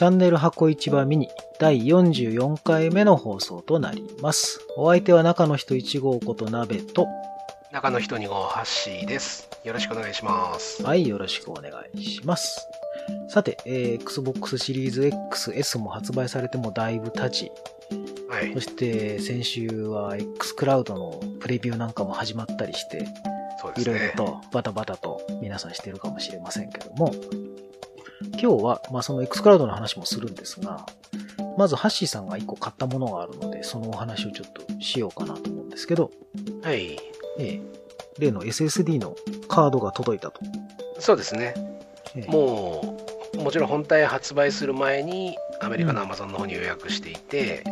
チャンネル箱市場ミニ第44回目の放送となります。お相手は中の人1号こと鍋と、中の人2号ハッシーです。よろしくお願いします。はい、よろしくお願いします。さて、えー Xbox シリーズ XS も発売されてもだいぶ経ち、はいそ。して先週は X クラウドのプレビューなんかも始まったりして、いろいろそうですね。とバタバタと皆さんしてるかもしれませんけども、今日は、まあ、その X クラウドの話もするんですが、まずハッシーさんが1個買ったものがあるので、そのお話をちょっとしようかなと思うんですけど、はい。ええ例の SSD のカードが届いたと。そうですね。ええもう、もちろん本体発売する前にアメリカの Amazon の方に予約していて、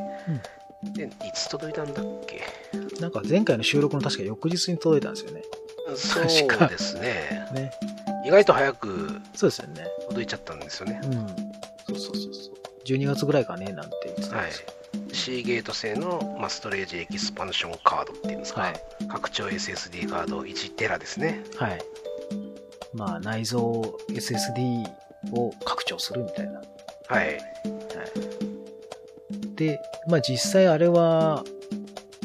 で、いつ届いたんだっけ？なんか前回の収録の確か翌日に届いたんですよね。そう確かですね。ね。意外と早くそうですよね。届いちゃったんですよねう。ん。そうそうそうそう。12月ぐらいかね、なんて言ってたんはいですよ。。C ゲート製の、まあ、ストレージエキスパンションカードっていうんですか、はい拡張 SSD カード1テラですね。はい。まあ、内蔵 SSD を拡張するみたいな。はい。で、まあ実際あれは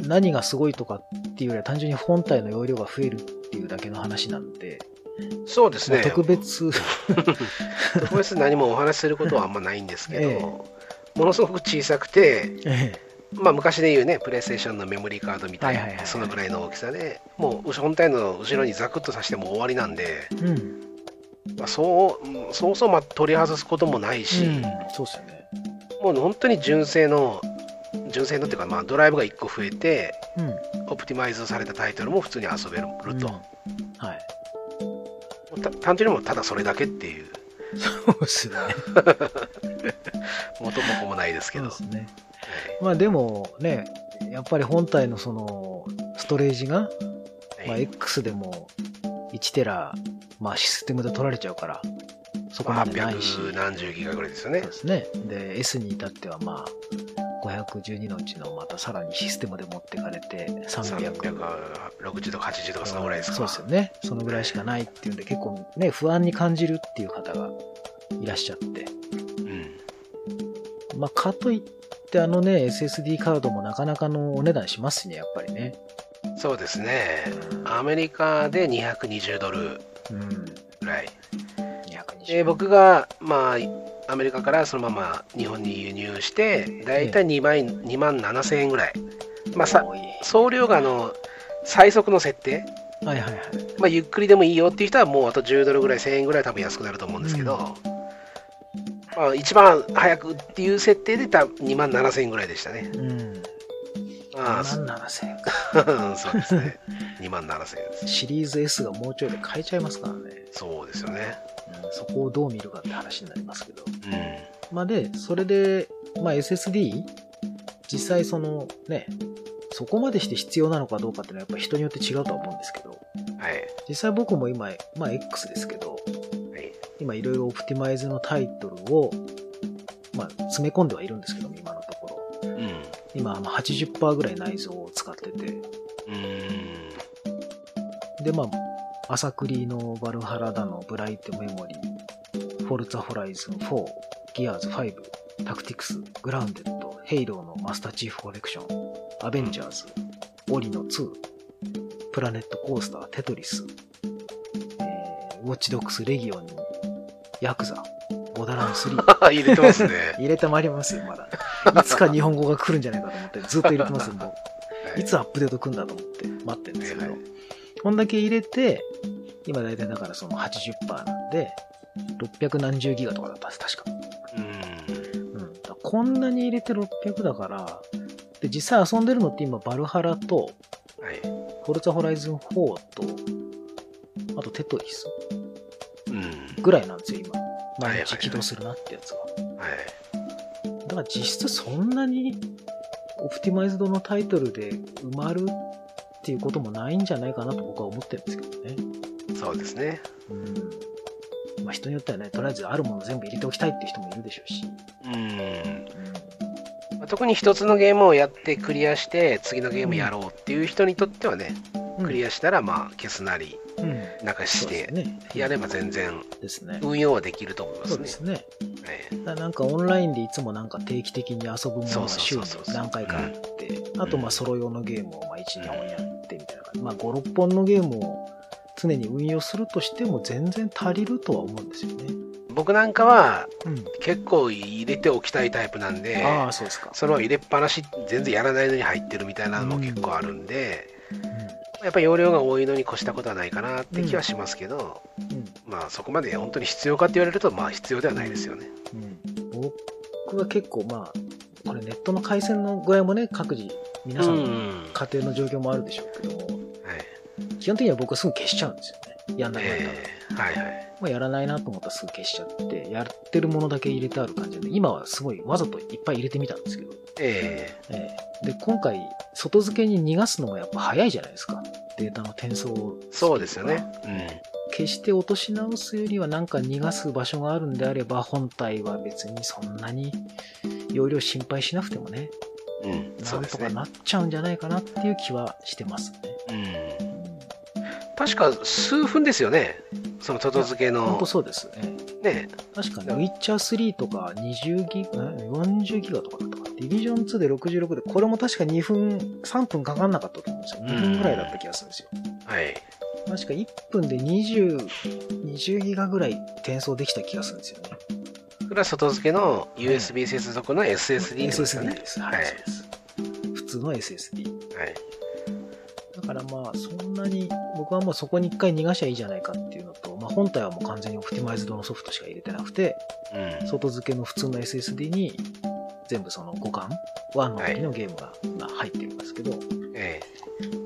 何がすごいとかっていうよりは単純に本体の容量が増えるっていうだけの話なんで、そうですね。まあ特別、特別何もお話しすることはあんまないんですけど、えものすごく小さくて、えまあ、昔で言うね、プレイステーションのメモリーカードみたいな、はいはいそのぐらいの大きさで、もう本体の後ろにザクッとさしても終わりなんで、えうん。まあ、そううんそうそうまあ取り外すこともないし、うん、そうですよね。もう本当に純正の、純正のっていうか、まあ、ドライブが1個増えて、うん。オプティマイズされたタイトルも普通に遊べると、うんはい。単純にもうただそれだけっていう、そうですね。元も子もないですけど、そうですね。はいまあでもね、やっぱり本体のそのストレージが、まあ、はい X でも1テラ、まあシステムで取られちゃうから、そこまでないし。800何十ギガぐらいですよねそうで。すね。で、S に至ってはまあ、512のうちのまたさらにシステムで持ってかれて300。360とか80とかそのぐらいですか？そうですよね。そのぐらいしかないっていうんで結構ね、不安に感じるっていう方がいらっしゃって。うん。まあ、かといってあのね、SSD カードもなかなかのお値段しますしね、やっぱりね。そうですね。アメリカで220ドルうん。ぐらい。220。で、僕が、まあ、アメリカからそのまま日本に輸入して、だいたい2万 ,2 万7000円ぐらい。まあさ、送料があの、最速の設定、はいはいはい。まあ、ゆっくりでもいいよっていう人はもうあと10ドルぐらい、1000円ぐらい多分安くなると思うんですけど、まあ、一番早くっていう設定でた2万7000円ぐらいでしたね。うん。ああ、2万7000円か。そうですね。2万7000円です。シリーズ S がもうちょいで買えちゃいますからね。そうですよね。うん、そこをどう見るかって話になりますけど。うん。まあで、それで、まあ SSD? 実際そのね、そこまでして必要なのかどうかっていうのはやっぱ人によって違うとは思うんですけど、はい。実際僕も今、まあ X ですけど、はい。今いろいろオプティマイズのタイトルを、まあ詰め込んではいるんですけども、今のところ。うん。今、まあ80%ぐらい内蔵を使ってて、うん。で、まあ、アサクリのバルハラだの、ブライトメモリー、フォルツァホライズン4、ギアーズ5、タクティクス、グラウンデッド、ヘイローのマスターチーフコレクション、アベンジャーズ、オリの2、プラネットコースター、テトリス、えーウォッチドックス、レギオン、ヤクザ、ボダラン3。入れてますね。入れてまいりますよ、まだ。いつか日本語が来るんじゃないかと思って、ずっと入れてますよ、もう。いつアップデート来るんだと思って待ってるんですけど、はいこんだけ入れて、今大体だからその80%なんで、600何十ギガとかだったんです、確か。こんなに入れて600だから、で、実際遊んでるのって今、バルハラと、はい。フォルツァホライズン4と、あとテトリスうん。ぐらいなんですよ、今。毎日起動するなってやつは。はい。だから実質そんなにオプティマイズドのタイトルで埋まるっていうこともないんじゃないかなと僕は思ってるんですけどね。そうですね。うん。まあ人によってはね、とりあえずあるもの全部入れておきたいっていう人もいるでしょうし。うん。まあ特に一つのゲームをやってクリアして、次のゲームやろうっていう人にとってはね、うん。クリアしたら、まあ、消すなり、うん。なんかして、ね。やれば全然。運用はできると思いますねそうで。すね。はいだなんかオンラインでいつもなんか定期的に遊ぶものが週に何回かあって、あとまあソロ用のゲームをまあ1、2本やってみたいな。まあ5、6本のゲームを常に運用するとしても全然足りるとは思うんですよね。僕なんかはうん。結構入れておきたいタイプなんで、ああ、そうですか。それを入れっぱなし、全然やらないのに入ってるみたいなのも結構あるんで、やっぱり容量が多いのに越したことはないかなって気はしますけど、うん。うん。まあそこまで本当に必要かって言われると、まあ必要ではないですよね。うん、僕は結構まあ、これネットの回線の具合もね、各自、皆さんのうん家庭の状況もあるでしょうけども、はい基本的には僕はすぐ消しちゃうんですよね。やんなくなったら。えーはいはい。まあ、やらないなと思ったらすぐ消しちゃって、やってるものだけ入れてある感じで、今はすごいわざといっぱい入れてみたんですけど、えええで、今回、外付けに逃がすのもやっぱ早いじゃないですか。データの転送スピードがーそうですよね。決して落とし直すよりはなんか逃がす場所があるんであれば、本体は別にそんなに容量心配しなくてもね、うん。うん。なん。とかなっちゃうんじゃないかなっていう気はしてますね。うん。うん確か数分ですよね。その外付けの本当。そうです。ええね。確かに、ウィッチャー3とか20ギガ、え40ギガとかだったかな。ディビジョン2で66で、これも確か2分、3分かかんなかったと思うんですよ。2分ぐらいだった気がするんですよ。はい。確か1分で20、20ギガぐらい転送できた気がするんですよね。これは外付けの USB 接続の SSD ですよ SSD ね。です。はい。普通の SSD。からまあ、そんなに、僕はもうそこに一回逃がしゃいいじゃないかっていうのと、まあ本体はもう完全にオプティマイズドのソフトしか入れてなくて、うん。外付けの普通の SSD に全部その互換、1の時のゲームがまあ入ってるんですけど、え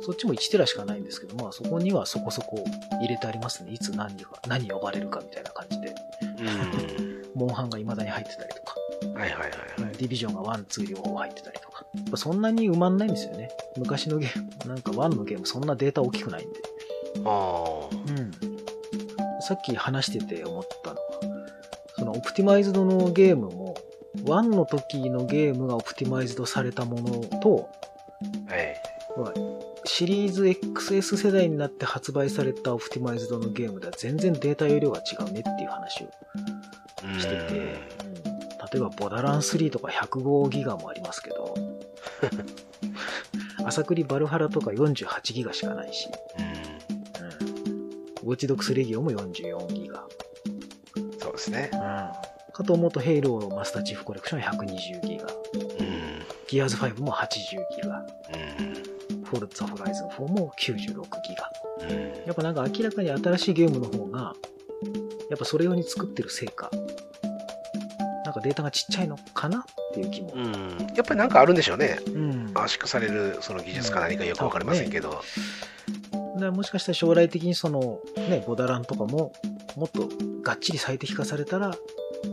そっちも1テラしかないんですけど、まあそこにはそこそこ入れてありますね。いつ何が、何呼ばれるかみたいな感じで、えうん。モンハンが未だに入ってたりとか、はいはいはい。ディビジョンが1、2両方入ってたりとか、そんなに埋まんないんですよね。昔のゲーム、なんか1のゲームそんなデータ大きくないんで。あうん。さっき話してて思ったのは、そのオプティマイズドのゲームも、1の時のゲームがオプティマイズドされたものと、あ。はい。シリーズ XS 世代になって発売されたオプティマイズドのゲームでは全然データ容量が違うねっていう話をうんしてて、うん例えばボダラン3とか105ギガもありますけど、朝栗バルハラとか48ギガしかないし、うん。うん、ウォッチドックスレギオも44ギガ。そうですね。かと思うと、ヘイローマスターチーフコレクション120ギガ。うん。ギアーズ5も80ギガ。うん。フォルツァホライズン4も96ギガ。うん。やっぱなんか明らかに新しいゲームの方が、やっぱそれ用に作ってるせいか、なんかデータがちっちゃいのかなっていう気も。うん。やっぱりなんかあるんでしょうね。うん。圧縮されるその技術か何かよくわかりませんけど。だからもしかしたら将来的にその、ね、ボダランとかも、もっとがっちり最適化されたら、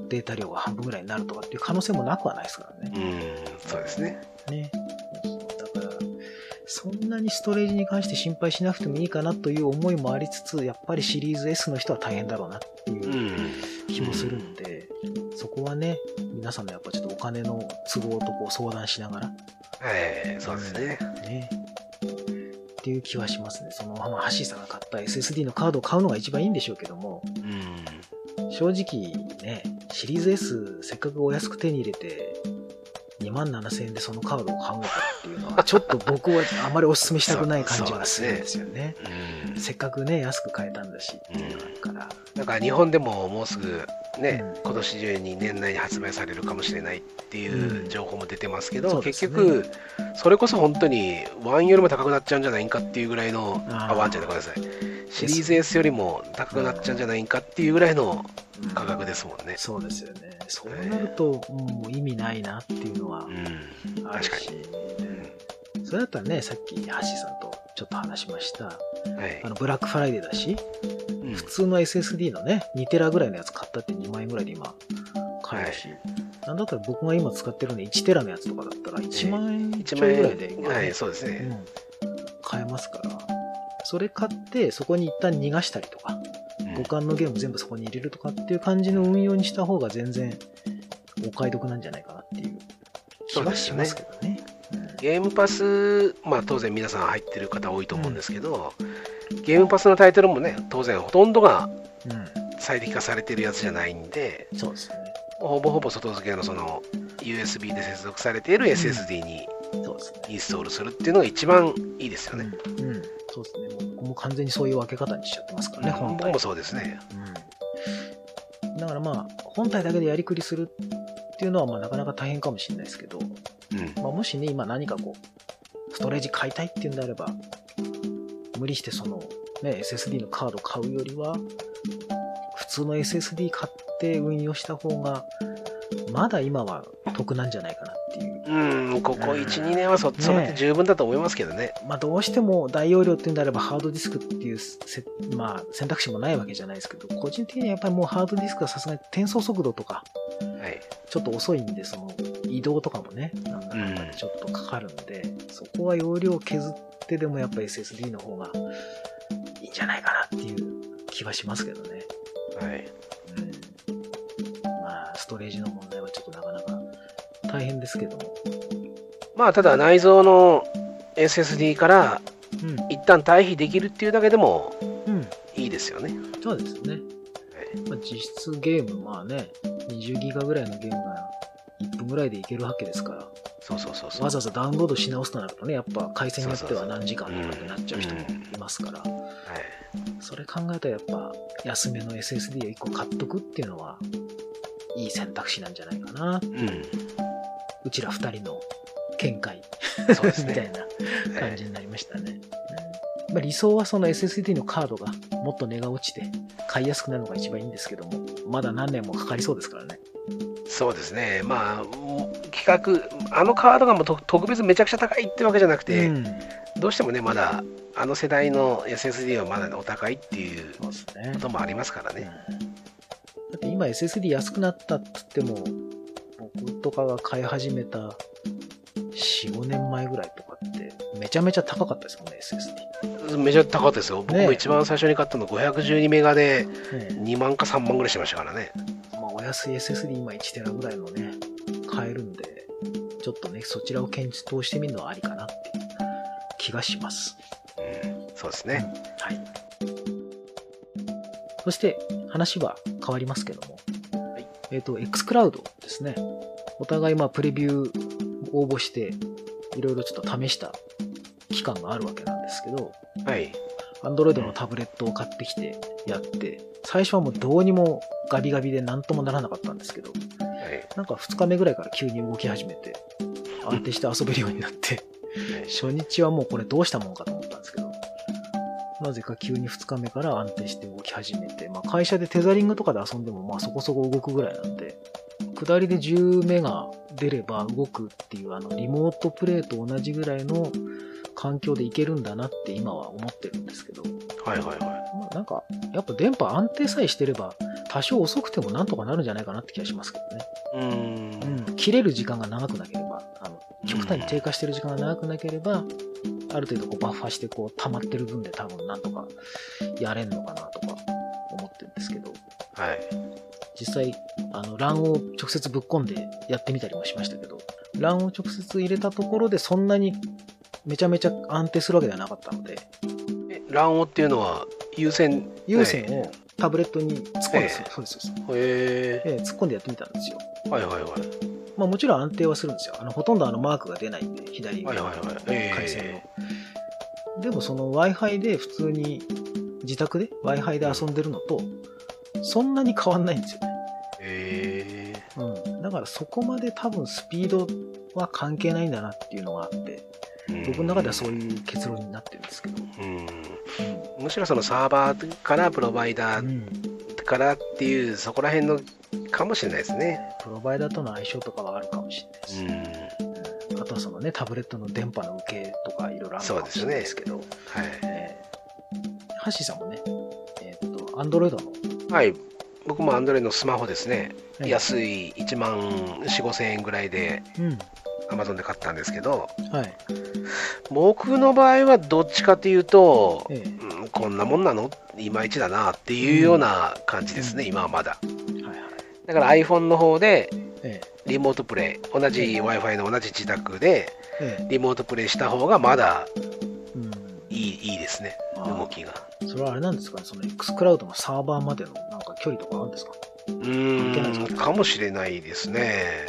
データ量が半分ぐらいになるとかっていう可能性もなくはないですからね。うん。そうですね。ね。だから、そんなにストレージに関して心配しなくてもいいかなという思いもありつつ、やっぱりシリーズ S の人は大変だろうなっていううん気もするんで、そこはね、皆さんのやっぱちょっとお金の都合とこう相談しながら、はい。そうですね。ね。っていう気はしますね。その、まあ、ハッシーさんが買った SSD のカードを買うのが一番いいんでしょうけども、うん。正直ね、シリーズ S せっかくお安く手に入れて、2万7000円でそのカードを買うのかっていうのは、ちょっと僕はあまりお勧めしたくない感じがするんですよね。うん。せっかくね、安く買えたんだしっていうのがあるから。だから日本でももうすぐね、うん。今年中に年内に発売されるかもしれないっていう情報も出てますけど、そうですね。結局、それこそ本当にワンよりも高くなっちゃうんじゃないかっていうぐらいの、あワンじゃないごめんなさい、シリーズ S よりも高くなっちゃうんじゃないかっていうぐらいのうん価格ですもんね。そうですよね。そうなると、もう意味ないなっていうのはうん、あるし。確かに。、それだったらね、さっきハッシーさんとちょっと話しました、はい。あの、ブラックフライデーだし、うん。普通の SSD のね、2テラぐらいのやつ買ったって2万円ぐらいで今、買えるし、なんだったら僕が今使ってるの1テラのやつとかだったら1万円ち1万ょいぐらいではい、そうですね。うん、買えますから、それ買ってそこに一旦逃がしたりとか、うん。互換のゲーム全部そこに入れるとかっていう感じの運用にした方が全然お買い得なんじゃないかなっていう気はしますけどね。ゲームパス、まあ当然皆さん入ってる方多いと思うんですけど、ゲームパスのタイトルもね、当然ほとんどがうん、うん最適化されてるやつじゃないんで、そうですね。ほぼほぼ外付けのその USB で接続されている SSD に。インストールするっていうのが一番いいですよね。うん、うんそうですね。もう完全にそういう分け方にしちゃってますからね、本体。僕もそうですね。うん。だからまあ、本体だけでやりくりするっていうのはまあなかなか大変かもしれないですけど、うん。まあ、もしね、今何かこう、ストレージ買いたいっていうんであれば、無理してその、ね、SSD のカード買うよりは、普通の SSD 買って運用した方が、まだ今は得なんじゃないかなっていう。うん、ここ1、2年はそそれで十分だと思いますけどね。まあどうしても大容量っていうんであればハードディスクっていうせ、まあ、選択肢もないわけじゃないですけど、個人的にはやっぱりもうハードディスクはさすがに転送速度とか、はい。ちょっと遅いんで、その移動とかもね、なんだかんだでちょっとかかるんで、そこは容量を削ってでもやっぱ SSD の方がいいんじゃないかなっていう気はしますけどね。はい。うん。まあ、ストレージの問題はちょっとなかなか大変ですけども。まあ、ただ内蔵の SSD からうん。一旦退避できるっていうだけでもうん。いいですよね。そうですね。まあ、実質ゲーム、まあね、20ギガぐらいのゲームが1分ぐらいでいけるわけですから、そうそうそうそう。わざわざダウンロードし直すとなるとね、やっぱ回線によっては何時間とかってなっちゃう人もうんいますから、はい。それ考えたらやっぱ安めの SSD を1個買っとくっていうのは、いい選択肢なんじゃないかな。うん。うちら2人の見解そうですみたいね。な感じになりましたね。うんまあ、理想はその SSD のカードがもっと値が落ちて買いやすくなるのが一番いいんですけども、まだ何年もかかりそうですからね。そうですね。まあ、企画、あのカードがもうと特別めちゃくちゃ高いってわけじゃなくて、うんどうしてもね、まだあの世代の SSD はまだお高いっていうこ。ともありますからうんね。だって今 SSD 安くなったって言っても、僕とかが買い始めた4、5年前ぐらいとかって、めちゃめちゃ高かったですもんね、SSD。めちゃ高かったですよ。僕ねも一番最初に買ったの512メガでね2万か3万ぐらいしましたからね。まあ、お安い SSD 今1テラぐらいのね、買えるんで、ちょっとね、そちらを検討してみるのはありかなっていう気がします。うん、そうですね。はい。そして、話は変わりますけども、はいえっ、と、xCloud ですね。お互い、まあ、プレビュー応募して、いろいろちょっと試した期間があるわけなんですけど、はい。Android のタブレットを買ってきてやって、最初はもうどうにもガビガビで何ともならなかったんですけど、はい。なんか2日目ぐらいから急に動き始めて、安定して遊べるようになって、初日はもうこれどうしたもんかと思ったんですけど、なぜか急に2日目から安定して動き始めて、まあ会社でテザリングとかで遊んでもまあそこそこ動くぐらいなんで、下りで10メガ出れば動くっていうあのリモートプレイと同じぐらいの環境でいけるんだなって今は思ってるんですけど、はいはいはまあなんかやっぱ電波安定さえしてれば多少遅くてもなんとかなるんじゃないかなって気がしますけどね。い。うーん。切れる時間が長くなければ、あの極端に低下してる時間が長くなければ、ある程度こうバッファしてこう溜まってる分で多分なんとかやれんのかなとか思ってるんですけど、はい。実際、あの、LAN を直接ぶっ込んでやってみたりもしましたけど、LAN を直接入れたところでそんなにめちゃめちゃ安定するわけではなかったので、え、乱王っていうのは有線有線をタブレットに突っ込んで、ええそうです、そうです。へえええ突っ込んでやってみたんですよ。はいはいはい。まあもちろん安定はするんですよ。あの、ほとんどあのマークが出ないんで、左はいはいはい。え回線の。でもその Wi-Fi で普通に自宅で Wi-Fi で遊んでるのと、そんなに変わんないんですよね。えへうん。だからそこまで多分スピードは関係ないんだなっていうのがあって、え。僕の中ではそういう結論になってるんですけど。うん。むしろそのサーバーからプロバイダーからっていうそこら辺のかもしれないですね。プロバイダーとの相性とかはあるかもしれないです。うん。うんあとはそのね、タブレットの電波の受けとかいろいろあるかもしれないですけど、はい。えーハッシーさんもね、えーっと、アンドロイドの、はい。僕も Android のスマホですね。はい安い1万4、5千円ぐらいでうん。Amazon で買ったんですけど、はい。僕の場合はどっちかというと、ええうん、こんなもんなの？いまいちだなっていうような感じですね、うん今はまだ。はいはい。だから iPhone の方でえリモートプレイ、同じ Wi-Fi の同じ自宅でええリモートプレイした方がまだ。いいいいですね、動きが。それはあれなんですか？ね、その X クラウドのサーバーまでのなんか距離とかあるんですか？うーん、かもしれないですね。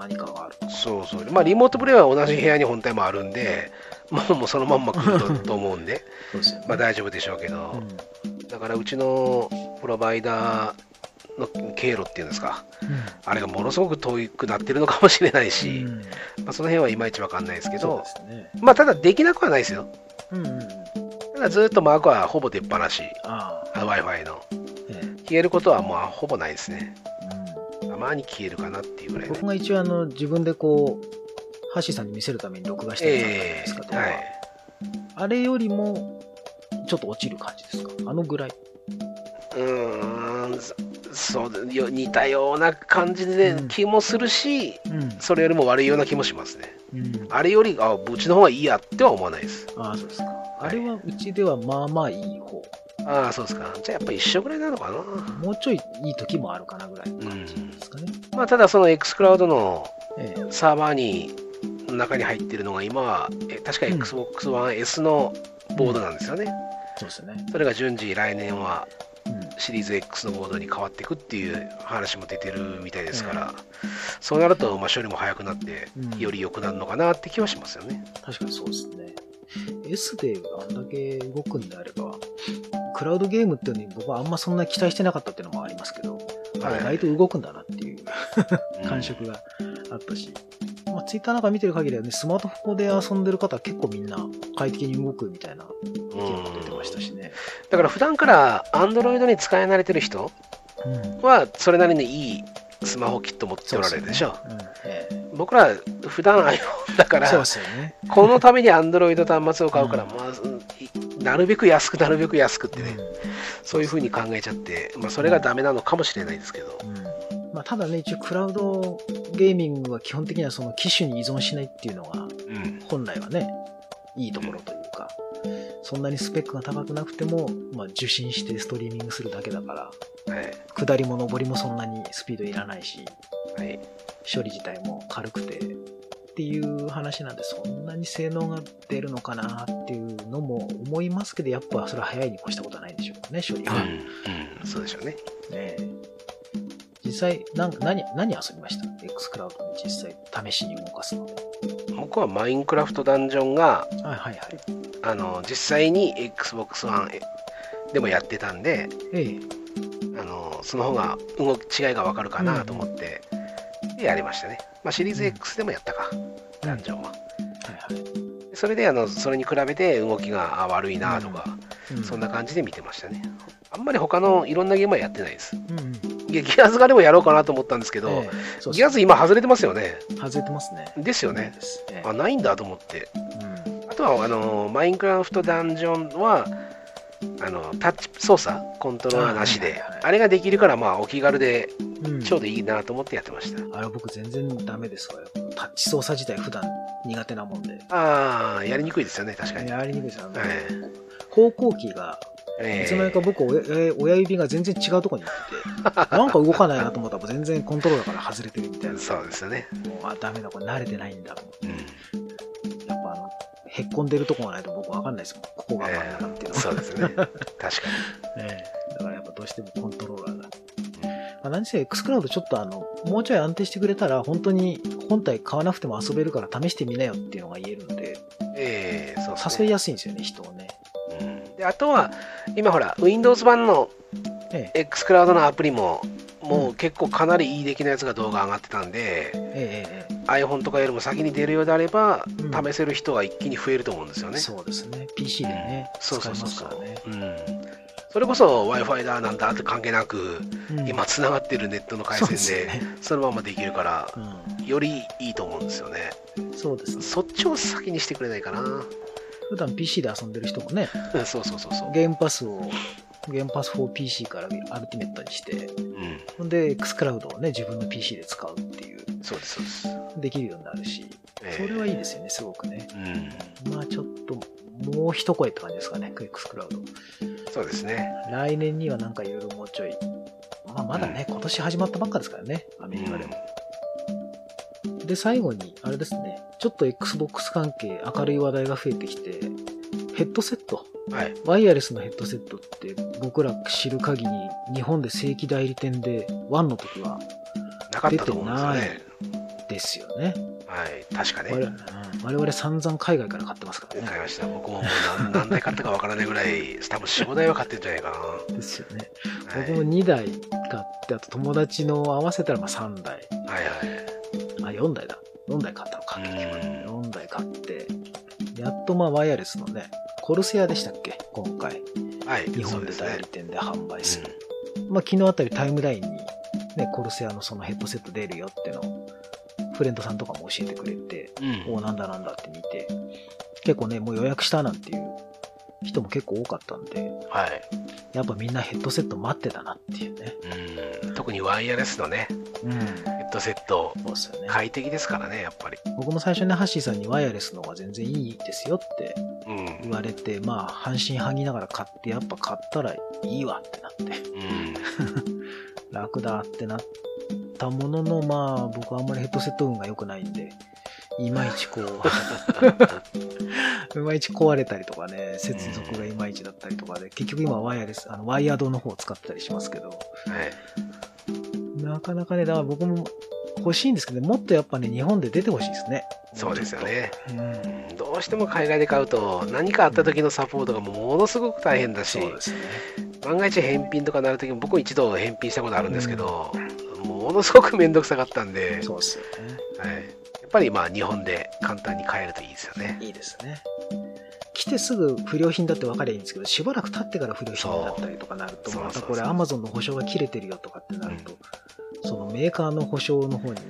何かがある。そうそう。まあ、リモートプレイは同じ部屋に本体もあるんで、もう もうそのまんま来るとと思うんで。まあ大丈夫でしょうけど、うんだからうちのプロバイダーの経路っていうんですか、あれがものすごく遠くなってるのかもしれないし、うんまあ、その辺はいまいちわかんないですけどね。まあただできなくはないですよ。うんうんうん。ただずっとマークはほぼ出っ放し、ああ、Wi-Fi の。ええ消えることはまあほぼないですね。まに消えるかなっていうぐらい。僕が一応あの自分でこう、ハッシーさんに見せるために録画してるじゃないですか、えはい。あれよりもちょっと落ちる感じですかあのぐらい。うーん、そうよ似たような感じで気もするし、うん。それよりも悪いような気もしますね。うん、あれより、あ、うちの方がいいやっては思わないです。ああ、そうですか。あれはうちではまあまあいい方。ああ、そうですか。じゃあやっぱ一緒ぐらいなのかな。もうちょいいい時もあるかなぐらいの感じですかね。まあ、ただその X クラウドのええサーバーに、中に入ってるのが今は、え確かうん Xbox One S のボードなんですよね。そうですね。それが順次来年はうんシリーズ X のボードに変わっていくっていう話も出てるみたいですから、そうなると、まあ、処理も早くなってうん、より良くなるのかなって気はしますよね。確かにそうですね。S であんだけ動くんであれば、クラウドゲームっていうのに僕はあんまそんな期待してなかったっていうのもありますけど、あはい意外と動くんだなっていううん感触があったし、まあ、ツイッターなんか見てる限りはね、スマートフォンで遊んでる方は結構みんな快適に動くみたいな意見も出てましたしね。だから普段から Android に使い慣れてる人うん。はそれなりにいいスマホキット持っておられるでしょ。うんええ僕ら普段 iPhone だから、ね。このために Android 端末を買うから、うんまあなるべく安くなるべく安くってね、うん。そういうふうに考えちゃって、まあ、それがダメなのかもしれないですけど、うん。まあ、ただね、一応クラウドゲーミングは基本的にはその機種に依存しないっていうのがうん、本来はね、いいところというか、そんなにスペックが高くなくても、まあ、受信してストリーミングするだけだから、はい、下りも上りもそんなにスピードいらないし、はい、処理自体も軽くてっていう話なんで、そんなに性能が出るのかなっていうのも思いますけど、やっぱそれは早いに越したことはないんでしょうね、処理は。うん、うん、そうでしょうね。ねえ実際なん何、何遊びました ?X クラウドで実際試しに動かすので。僕はマインクラフトダンジョンが、はいはいはい。あの実際に Xbox One でもやってたんで、ええ。あのその方が動き違いがわかるかなと思って、やりましたね。まあ、シリーズ X でもやったか、ダンジョンは。はいはい。それであのそれに比べて動きがあ悪いなとか、うんそんな感じで見てましたね。あんまり他のいろんなゲームはやってないです。うんうん。いやギアーズがでもやろうかなと思ったんですけど、ええそうギアーズ今外れてますよね。外れてますね。ですよね。ええあ、ないんだと思って。うんあとはあのマインクラフトダンジョンはあのタッチ操作コントローラーなしであれができるからまあお気軽でうんちょうどいいなと思ってやってました、あれ僕全然ダメですわよ。タッチ操作自体普段苦手なもんで。ああやりにくいですよね確かに、やりにくいですよ。あのえ方向キーが、えいつの間にか僕親え親指が全然違うところに行ってて、なんか動かないなと思ったら全然コントローラーから外れてるみたいな。そうですよね、もうあ、ダメだ、これ慣れてないんだと思って。うんやっぱあの、へっこんでるとこがないと僕わかんないですもん。ここが真ん中っていうのは。そうですね確か ええだからやっぱどうしてもコントローラーが。まあ、何せ X クラウドちょっとあの、もうちょい安定してくれたら、本当に本体買わなくても遊べるから試してみなよっていうのが言えるんで、にええそうです誘いね、やすいんですよね、人をね。うんであとは今ほら Windows 版のええ X クラウドのアプリももう結構かなりいい出来のやつが動画上がってたんで、ええええ iPhone とかよりも先に出るようであれば、うん試せる人が一気に増えると思うんですよね。そうですね。PC でね、使そうえそうそうそうますからね。うん。それこそ Wi-Fi だなんだって関係なく、うん今つながってるネットの回線でそのままできるから、うよりいいと思うんですよね。ん、そうですね。そっちを先にしてくれないかな。普段 PC で遊んでる人もね、うんそうそうそうそう。ゲームパスを、ゲームパス 4PC からアルティメットにして、うん。ほんで X クラウドをね、自分の PC で使うっていう、そうですそうです。できるようになるし、えそれはいいですよね、すごくね。うん。まあちょっと、もう一声って感じですかね、X クラウド。そうですね。来年にはなんかいろいろもうちょい。まあまだね、今年始まったばっかですからね、アメリカでも。で、最後に、あれですね、ちょっと Xbox 関係明るい話題が増えてきて、ヘッドセットはい。ワイヤレスのヘッドセットって僕ら知る限り日本で正規代理店でワンの時はなかったと思うんですよね。はい。確かね。我々,、うん我々散々海外から買ってますからね。買いました。僕ももう何 何台買ったかわからないぐらい、多分4、5台は買ってるんじゃないかですよね。な。はい。僕も2台買って、あと友達の合わせたらまあ3台。はいはい。あ、4台だ。4台買ったのか。うん4台買って、やっとまあワイヤレスのね、コルセアでしたっけ？今回。はい。日本で代理。店で販売する。うまあ昨日あたりタイムラインに、ね、コルセアのそのヘッドセット出るよってのを、フレンドさんとかも教えてくれて、ん。おお、なんだなんだって見て、結構ね、もう予約したなんていう人も結構多かったんで、はい。やっぱみんなヘッドセット待ってたなっていうね。うん。特にワイヤレスのね、うん。ヘッドセット、そうですよね。快適ですからね、やっぱり。僕も最初にハッシーさんにワイヤレスの方が全然いいですよってうん。言われて、まあ、半信半疑ながら買って、やっぱ買ったらいいわってなって、うん。楽だってなったものの、まあ、僕はあんまりヘッドセット運が良くないんで、いまいちこう、いまいち壊れたりとかね、接続がいまいちだったりとかで、結局今ワイヤレス、あの、ワイヤードの方を使ったりしますけど、はい。なかなかね、だから僕も欲しいんですけど、もっとやっぱね、日本で出てほしいですね。そうですよね。うん。うんどうしても海外で買うと、何かあった時のサポートがものすごく大変だし、ね。万が一返品とかなるときも、僕も一度返品したことあるんですけど、ものすごくめんどくさかったんで、そうですよね。はい、やっぱりまあ日本で簡単に買えるといいですよね。いいですね。来てすぐ不良品だって分かりゃいいんですけど、しばらく経ってから不良品だったりとかなると、またこれそうそう Amazon の保証が切れてるよとかってなると、そのメーカーの保証の方に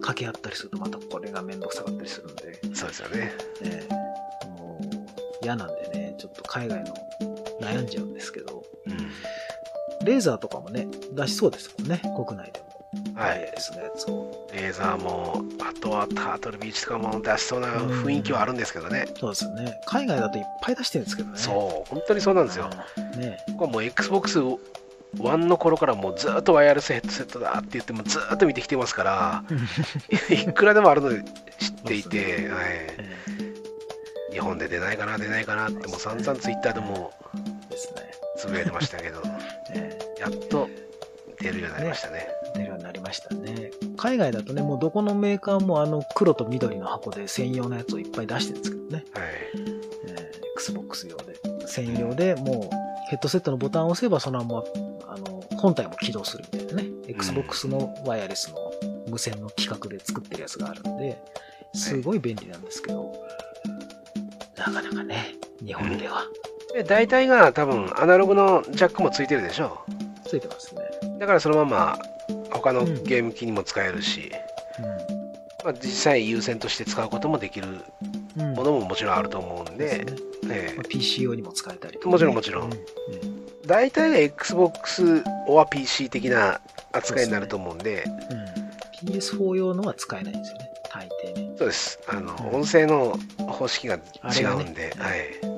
掛け合ったりすると、またこれがめんどくさかったりするんで、そうですよね。ええもう嫌なんでね、ちょっと海外の悩んじゃうんですけど、うんレーザーとかもね、出しそうですもんね、国内でも。はいワイヤレスのやつを。レーザーも、あとはタートルビーチとかも出しそうな雰囲気はあるんですけどね。そうですよね。海外だといっぱい出してるんですけどね。そう、本当にそうなんですよ。うんね僕はもう XBOX 1の頃からもうずっとワイヤレスヘッドセットだって言ってもずっと見てきてますから、いくらでもあるので知っていて、はい、え日本で出ないかな、出ないかなって、もう散々ツイッターでもえですね。つぶやいてましたけど、ええやっと出るようになりましたね。ましたね。海外だとね、もうどこのメーカーもあの黒と緑の箱で専用のやつをいっぱい出してるんですけどね。はい。えー Xbox 用で。専用でもうヘッドセットのボタンを押せばそのままあの本体も起動するみたいなね。Xbox のワイヤレスの無線の規格で作ってるやつがあるんで、すごい便利なんですけど、なかなかね、日本ではで大体が多分アナログのジャックもついてるでしょついてますね。だからそのまま他のゲーム機にも使えるし、まあ、実際優先として使うこともできるうん。うんものももちろんあると思うんで、ですね。えまあ PC 用にも使えたりとかね、もちろんもちろん。うん。大体が XBOX は PC 的な扱いになると思うんで、うん、PS4 用のは使えないんですよね、大抵ね。そうです。あの、うん音声の方式が違うんで、ね。はい。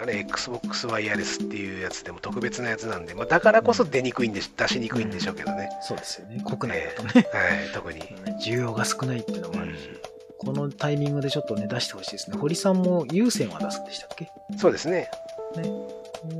あれ、Xbox ワイヤレスっていうやつでも特別なやつなんで、まあ、だからこそ出にくいんでし、出しにくいんでしょうけどね。そうですよね、国内だとね。はい、特に。需要が少ないっていうのもあるし、うこのタイミングでちょっとね、出してほしいですね。堀さんも有線は出すんでしたっけ？そうですね。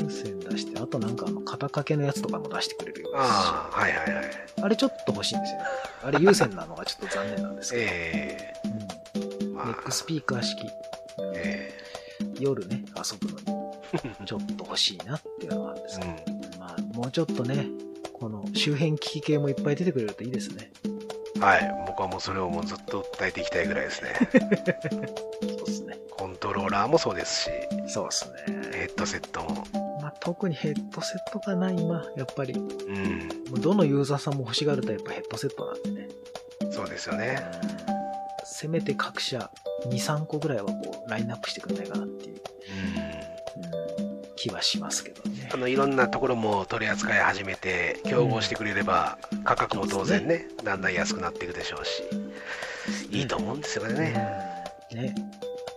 有線出して、あとなんかあの、肩掛けのやつとかも出してくれるようですしああ、はいはいはい。あれちょっと欲しいんですよね。あれ有線なのがちょっと残念なんですけど。えうんえまネックスピーカー式、うんえ夜ね、遊ぶのに ちょっと欲しいなっていうのはあるんですけど、えまあ、もうちょっとね、この周辺機器系もいっぱい出てくれるといいですね。うん。はい。僕はもうそれをもうずっと訴えていきたいぐらいですね。そうですね。コントローラーもそうですし、そうですね。ヘッドセットも。まあ、特にヘッドセットかな、今、やっぱり。うん。もうどのユーザーさんも欲しがるとやっぱヘッドセットなんでね。そうですよね。せめて各社2、3個ぐらいはこう、ラインナップしてくんないかなっていう、うん。うん気はしますけどねあ。のいろんなところも取り扱い始めて競合してくれれば価格も当然ねだんだん安くなっていくでしょうしいいと思うんですよね。うんね。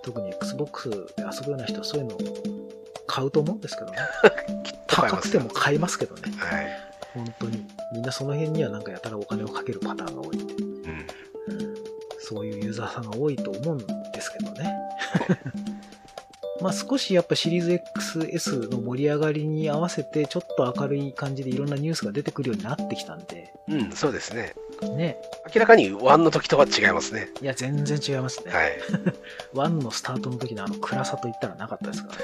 特に Xbox で遊ぶような人はそういうのを買うと思うんですけどね。高くても買いますけどね。はい。本当に。みんなその辺にはなんかやたらお金をかけるパターンが多いんで。うん。うんそういうユーザーさんが多いと思うんですけどね。まあ少しやっぱシリーズ XS の盛り上がりに合わせて、ちょっと明るい感じでいろんなニュースが出てくるようになってきたんで、うん、そうですね。ね。明らかに1の時とは違いますね。いや、全然違いますね。はい。1のスタートの時のあの暗さと言ったらなかったですか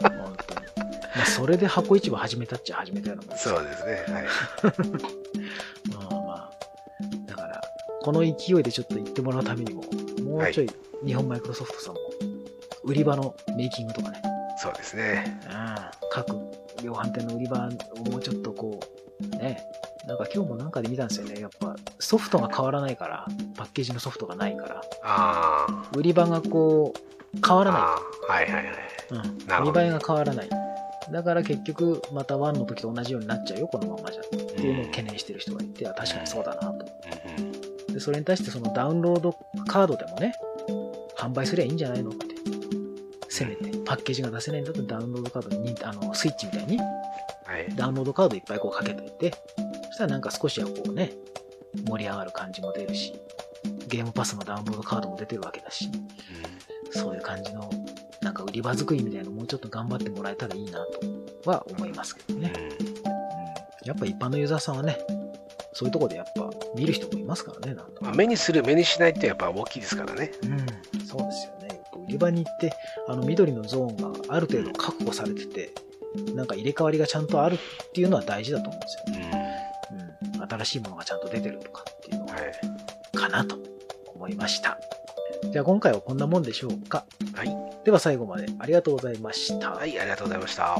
ら、ね。本当に。まあ、それで箱市場始めたっちゃ始めたようなもんですそうですね。はい。まあまあ。だから、この勢いでちょっと言ってもらうためにも、もうちょい日本マイクロソフトさんも、売り場のメイキングとかね、そうですね。うん各量販店の売り場をもうちょっとこう、ね、なんか今日もなんかで見たんですよね。やっぱソフトが変わらないから、パッケージのソフトがないから、ああ。売り場がこう、変わらない。はいはいはい。うん。なるほど見栄えが変わらない。だから結局、また1の時と同じようになっちゃうよ、このままじゃ。っていうのを懸念してる人がいて、あ確かにそうだなと。うんうんで、それに対してそのダウンロードカードでもね、販売すりゃいいんじゃないのって。せめて、パッケージが出せないんだったらダウンロードカードに、あの、スイッチみたいにはい。ダウンロードカードいっぱいこうかけといて、そしたらなんか少しはこうね、盛り上がる感じも出るし、ゲームパスのダウンロードカードも出てるわけだし、そういう感じの、なんか売り場作りみたいなのもうちょっと頑張ってもらえたらいいなとは思いますけどね。うんやっぱ一般のユーザーさんはね、そういうところでやっぱ見る人もいますからね、なんとまあ、目にする、目にしないってやっぱ大きいですからね。うん、そうですよね。売り場に行って、あの緑のゾーンがある程度確保されてて、なんか入れ替わりがちゃんとあるっていうのは大事だと思うんですようん。ね。うん。新しいものがちゃんと出てるとかっていうのはい。かなと思いました。じゃあ今回はこんなもんでしょうか。はい。では最後までありがとうございました。はい、ありがとうございました。